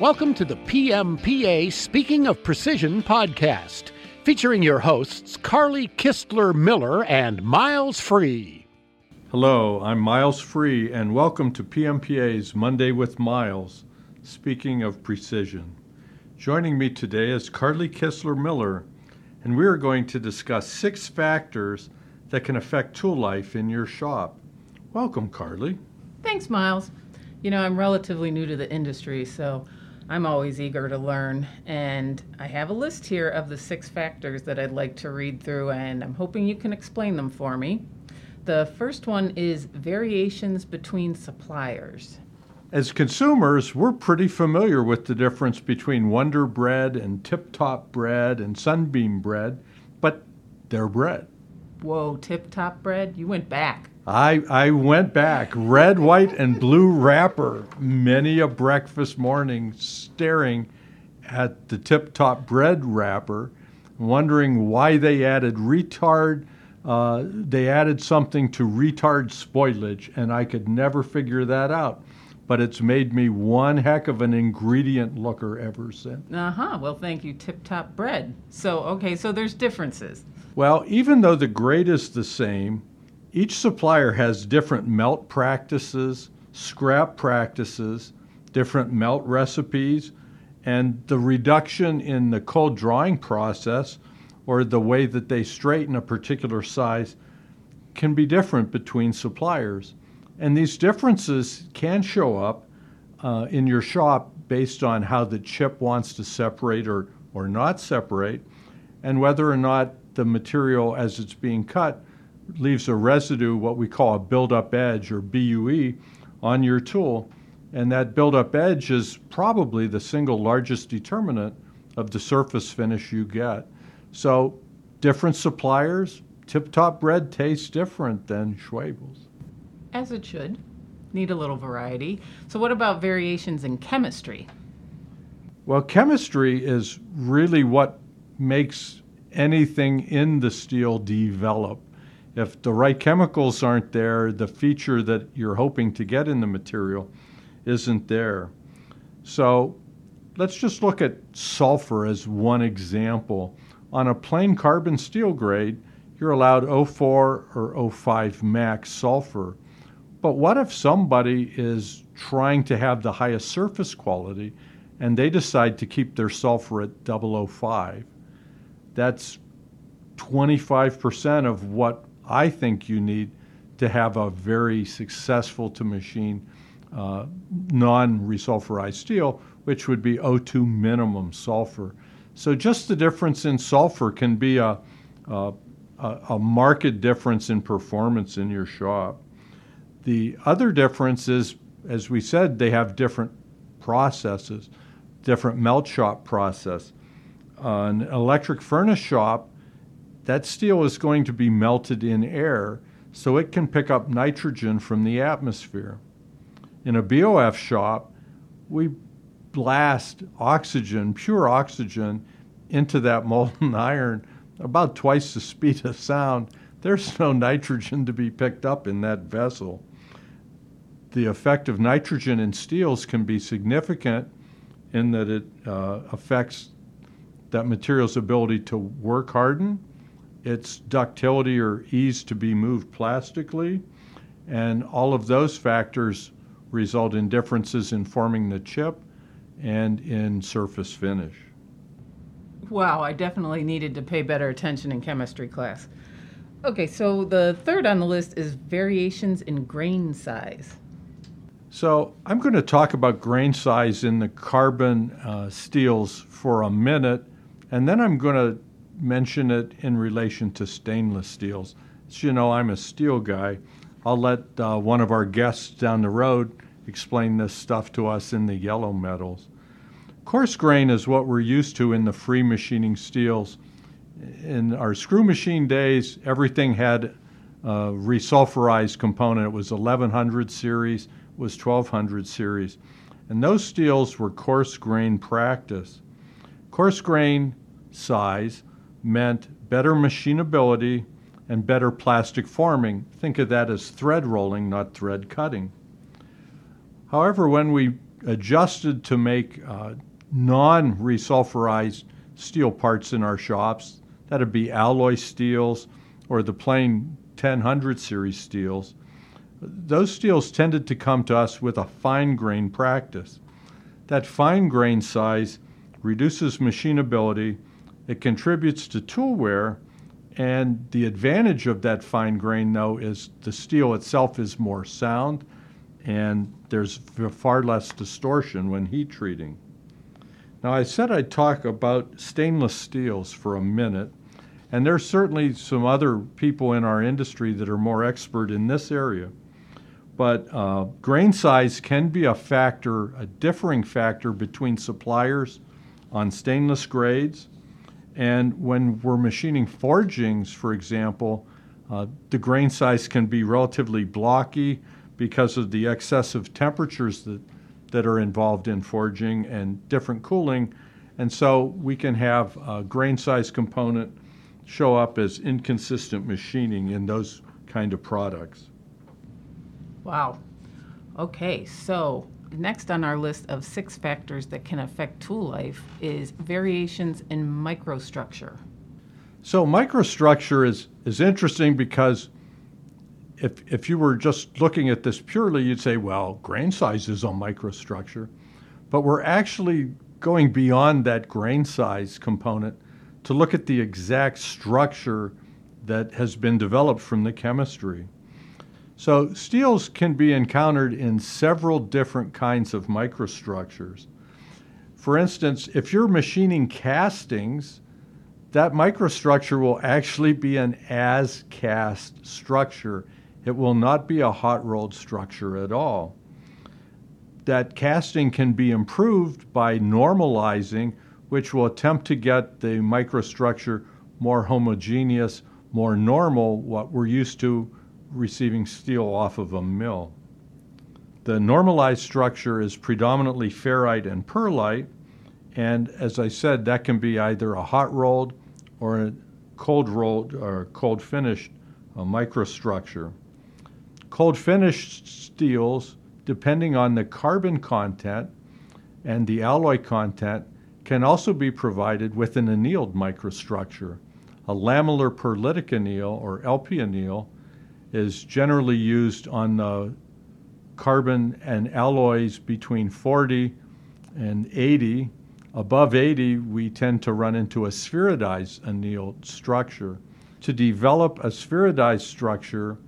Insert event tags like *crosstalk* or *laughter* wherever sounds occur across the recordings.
Welcome to the PMPA Speaking of Precision podcast, featuring your hosts Carly Kistler Miller and Miles Free. Hello, I'm Miles Free, and welcome to PMPA's Monday with Miles, Speaking of Precision. Joining me today is Carly Kistler Miller, and we are going to discuss six factors that can affect tool life in your shop. Welcome, Carly. Thanks, Miles. You know, I'm relatively new to the industry, so I'm always eager to learn. And I have a list here of the six factors that I'd like to read through, and I'm hoping you can explain them for me. The first one is variations between suppliers. As consumers, we're pretty familiar with the difference between Wonder Bread and Tip Top Bread and Sunbeam Bread, but they're bread. Whoa, tip top bread? You went back. I, I went back, red, white, and blue wrapper, many a breakfast morning, staring at the tip top bread wrapper, wondering why they added retard. Uh, they added something to retard spoilage, and I could never figure that out. But it's made me one heck of an ingredient looker ever since. Uh huh. Well, thank you, Tip Top Bread. So, okay, so there's differences. Well, even though the grade is the same, each supplier has different melt practices, scrap practices, different melt recipes, and the reduction in the cold drawing process or the way that they straighten a particular size can be different between suppliers. And these differences can show up uh, in your shop based on how the chip wants to separate or, or not separate, and whether or not the material as it's being cut leaves a residue, what we call a build-up edge or BUE, on your tool. And that build-up edge is probably the single largest determinant of the surface finish you get. So different suppliers, tip-top bread tastes different than Schwebel's. As it should. Need a little variety. So, what about variations in chemistry? Well, chemistry is really what makes anything in the steel develop. If the right chemicals aren't there, the feature that you're hoping to get in the material isn't there. So let's just look at sulfur as one example. On a plain carbon steel grade, you're allowed 04 or 05 max sulfur. But what if somebody is trying to have the highest surface quality and they decide to keep their sulfur at 005? That's 25% of what I think you need to have a very successful to machine uh, non resulfurized steel, which would be O2 minimum sulfur. So just the difference in sulfur can be a, a, a marked difference in performance in your shop. The other difference is, as we said, they have different processes, different melt shop process. Uh, an electric furnace shop that steel is going to be melted in air so it can pick up nitrogen from the atmosphere. In a BOF shop, we blast oxygen, pure oxygen, into that molten *laughs* iron about twice the speed of sound. There's no nitrogen to be picked up in that vessel. The effect of nitrogen in steels can be significant in that it uh, affects that material's ability to work harden its ductility or ease to be moved plastically, and all of those factors result in differences in forming the chip and in surface finish. Wow, I definitely needed to pay better attention in chemistry class. Okay, so the third on the list is variations in grain size. So I'm going to talk about grain size in the carbon uh, steels for a minute, and then I'm going to mention it in relation to stainless steels. As you know, I'm a steel guy. I'll let uh, one of our guests down the road explain this stuff to us in the yellow metals. Coarse grain is what we're used to in the free machining steels. In our screw machine days, everything had a resulfurized component. It was 1100 series, was 1200 series. And those steels were coarse grain practice. Coarse grain size meant better machinability and better plastic forming. Think of that as thread rolling, not thread cutting. However, when we adjusted to make uh, non resulfurized steel parts in our shops. That'd be alloy steels or the plain 1000 series steels. Those steels tended to come to us with a fine grain practice. That fine grain size reduces machinability, it contributes to tool wear, and the advantage of that fine grain, though, is the steel itself is more sound and there's far less distortion when heat treating. Now, I said I'd talk about stainless steels for a minute, and there's certainly some other people in our industry that are more expert in this area. But uh, grain size can be a factor, a differing factor between suppliers on stainless grades. And when we're machining forgings, for example, uh, the grain size can be relatively blocky because of the excessive temperatures that, that are involved in forging and different cooling. And so we can have a grain size component show up as inconsistent machining in those kind of products. Wow. Okay, so next on our list of six factors that can affect tool life is variations in microstructure. So microstructure is, is interesting because if, if you were just looking at this purely, you'd say, well, grain size is a microstructure. But we're actually going beyond that grain size component to look at the exact structure that has been developed from the chemistry. So, steels can be encountered in several different kinds of microstructures. For instance, if you're machining castings, that microstructure will actually be an as cast structure it will not be a hot rolled structure at all. That casting can be improved by normalizing, which will attempt to get the microstructure more homogeneous, more normal, what we're used to receiving steel off of a mill. The normalized structure is predominantly ferrite and pearlite, and as I said, that can be either a hot rolled or a cold rolled or cold finished microstructure. Cold finished steels, depending on the carbon content and the alloy content, can also be provided with an annealed microstructure. A lamellar pearlitic anneal or LP anneal is generally used on the carbon and alloys between 40 and 80. Above 80, we tend to run into a spheroidized annealed structure. To develop a spheroidized structure,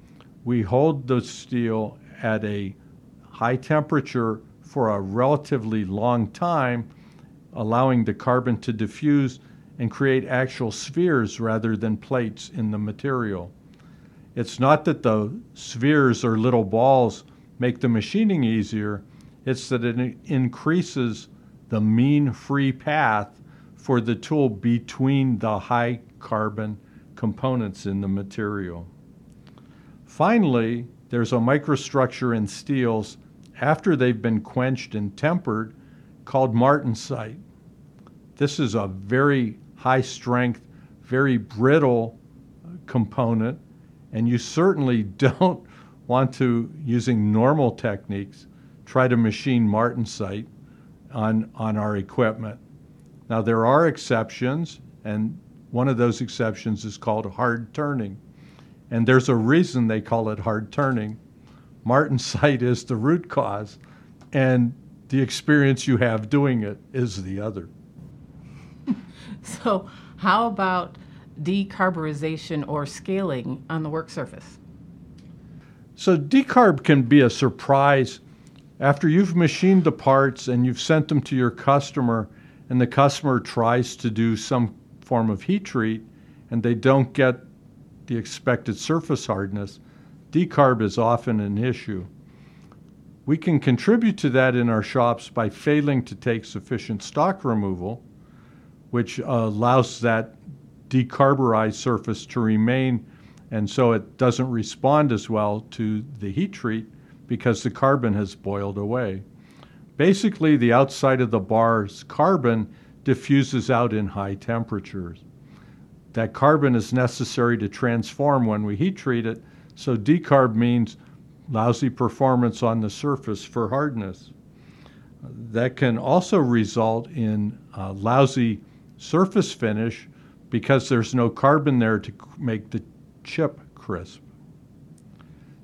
we hold the steel at a high temperature for a relatively long time, allowing the carbon to diffuse and create actual spheres rather than plates in the material. It's not that the spheres or little balls make the machining easier, it's that it increases the mean free path for the tool between the high carbon components in the material. Finally, there's a microstructure in steels after they've been quenched and tempered called martensite. This is a very high strength, very brittle component, and you certainly *laughs* don't want to, using normal techniques, try to machine martensite on, on our equipment. Now, there are exceptions, and one of those exceptions is called hard turning. And there's a reason they call it hard turning. Martensite *laughs* is the root cause, and the experience you have doing it is the other. *laughs* so, how about decarburization or scaling on the work surface? So, decarb can be a surprise after you've machined the parts and you've sent them to your customer, and the customer tries to do some form of heat treat and they don't get the expected surface hardness, decarb is often an issue. We can contribute to that in our shops by failing to take sufficient stock removal, which allows that decarburized surface to remain, and so it doesn't respond as well to the heat treat because the carbon has boiled away. Basically, the outside of the bar's carbon diffuses out in high temperatures. That carbon is necessary to transform when we heat treat it, so decarb means lousy performance on the surface for hardness. that can also result in uh, lousy surface finish because there's no carbon there to make the chip crisp.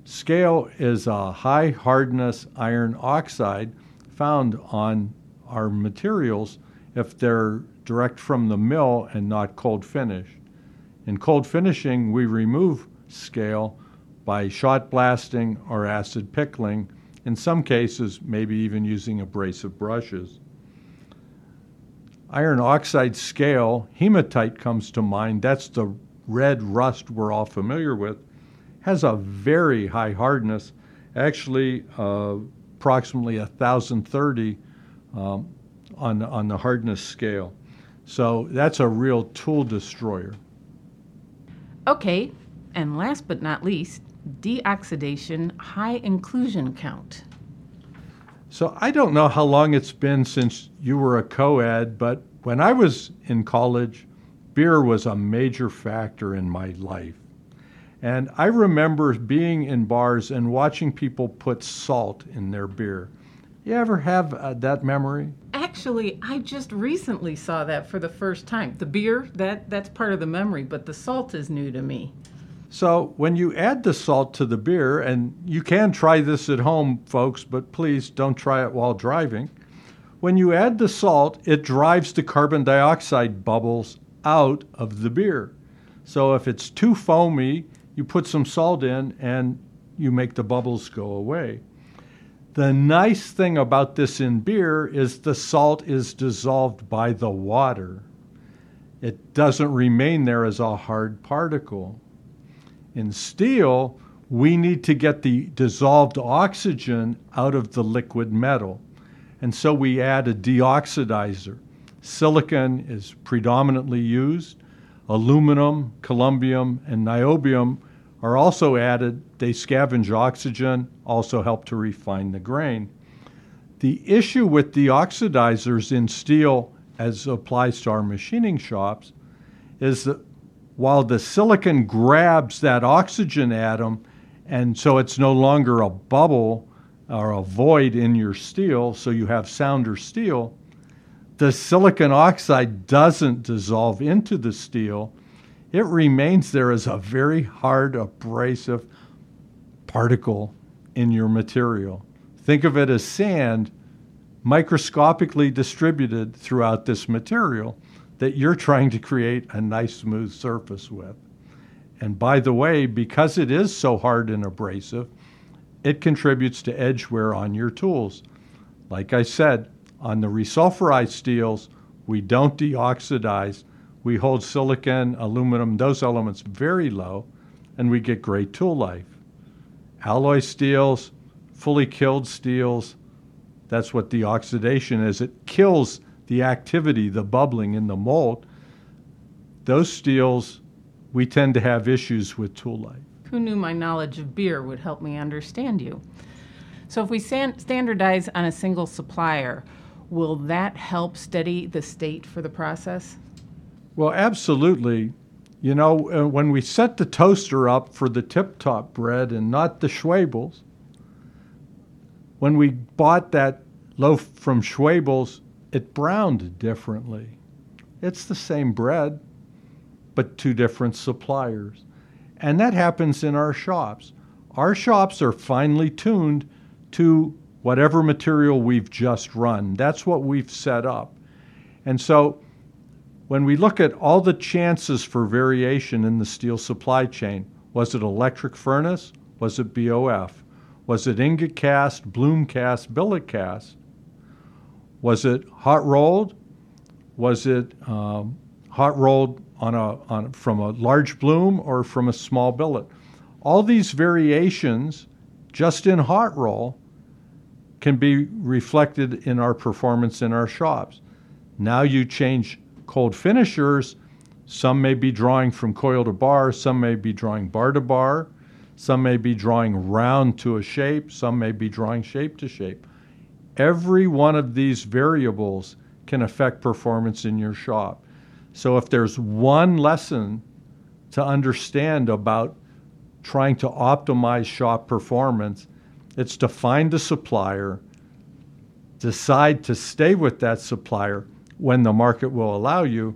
Scale is a high hardness iron oxide found on our materials if they're direct from the mill and not cold finished. In cold finishing, we remove scale by shot blasting or acid pickling, in some cases, maybe even using abrasive brushes. Iron oxide scale, hematite comes to mind. That's the red rust we're all familiar with has a very high hardness, actually uh, approximately 1,030 um, on, on the hardness scale. So that's a real tool destroyer. Okay, and last but not least, deoxidation high inclusion count. So I don't know how long it's been since you were a co ed, but when I was in college, beer was a major factor in my life. And I remember being in bars and watching people put salt in their beer. You ever have uh, that memory? Actually, I just recently saw that for the first time. The beer, that that's part of the memory, but the salt is new to me. So, when you add the salt to the beer, and you can try this at home, folks, but please don't try it while driving. When you add the salt, it drives the carbon dioxide bubbles out of the beer. So, if it's too foamy, you put some salt in and you make the bubbles go away. The nice thing about this in beer is the salt is dissolved by the water. It doesn't remain there as a hard particle. In steel, we need to get the dissolved oxygen out of the liquid metal. And so we add a deoxidizer. Silicon is predominantly used. Aluminum, columbium, and niobium are also added. They scavenge oxygen, also help to refine the grain. The issue with deoxidizers in steel, as applies to our machining shops, is that while the silicon grabs that oxygen atom, and so it's no longer a bubble or a void in your steel, so you have sounder steel, the silicon oxide doesn't dissolve into the steel it remains there as a very hard, abrasive particle in your material. Think of it as sand microscopically distributed throughout this material that you're trying to create a nice, smooth surface with. And by the way, because it is so hard and abrasive, it contributes to edge wear on your tools. Like I said, on the resulfurized steels, we don't deoxidize we hold silicon, aluminum, those elements very low, and we get great tool life. Alloy steels, fully killed steels, that's what deoxidation is. It kills the activity, the bubbling in the mold. Those steels, we tend to have issues with tool life. Who knew my knowledge of beer would help me understand you? So, if we standardize on a single supplier, will that help steady the state for the process? Well, absolutely. You know, uh, when we set the toaster up for the tip top bread and not the Schwebels, when we bought that loaf from Schwebels, it browned differently. It's the same bread, but two different suppliers. And that happens in our shops. Our shops are finely tuned to whatever material we've just run. That's what we've set up. And so when we look at all the chances for variation in the steel supply chain, was it electric furnace? Was it BOF? Was it ingot cast, bloom cast, billet cast? Was it hot rolled? Was it um, hot rolled on a, on, from a large bloom or from a small billet? All these variations, just in hot roll, can be reflected in our performance in our shops. Now you change cold finishers, some may be drawing from coil to bar, some may be drawing bar to bar, some may be drawing round to a shape, some may be drawing shape to shape. Every one of these variables can affect performance in your shop. So if there's one lesson to understand about trying to optimize shop performance, it's to find a supplier Decide to stay with that supplier when the market will allow you,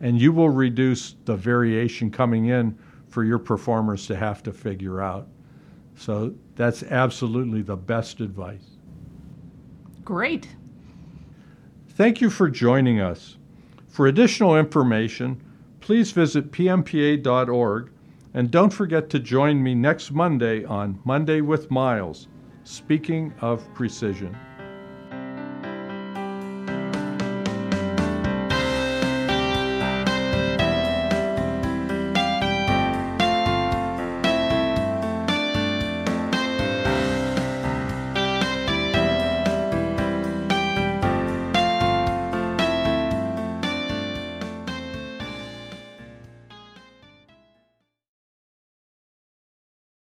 and you will reduce the variation coming in for your performers to have to figure out. So that's absolutely the best advice. Great. Thank you for joining us. For additional information, please visit pmpa.org and don't forget to join me next Monday on Monday with Miles, speaking of precision.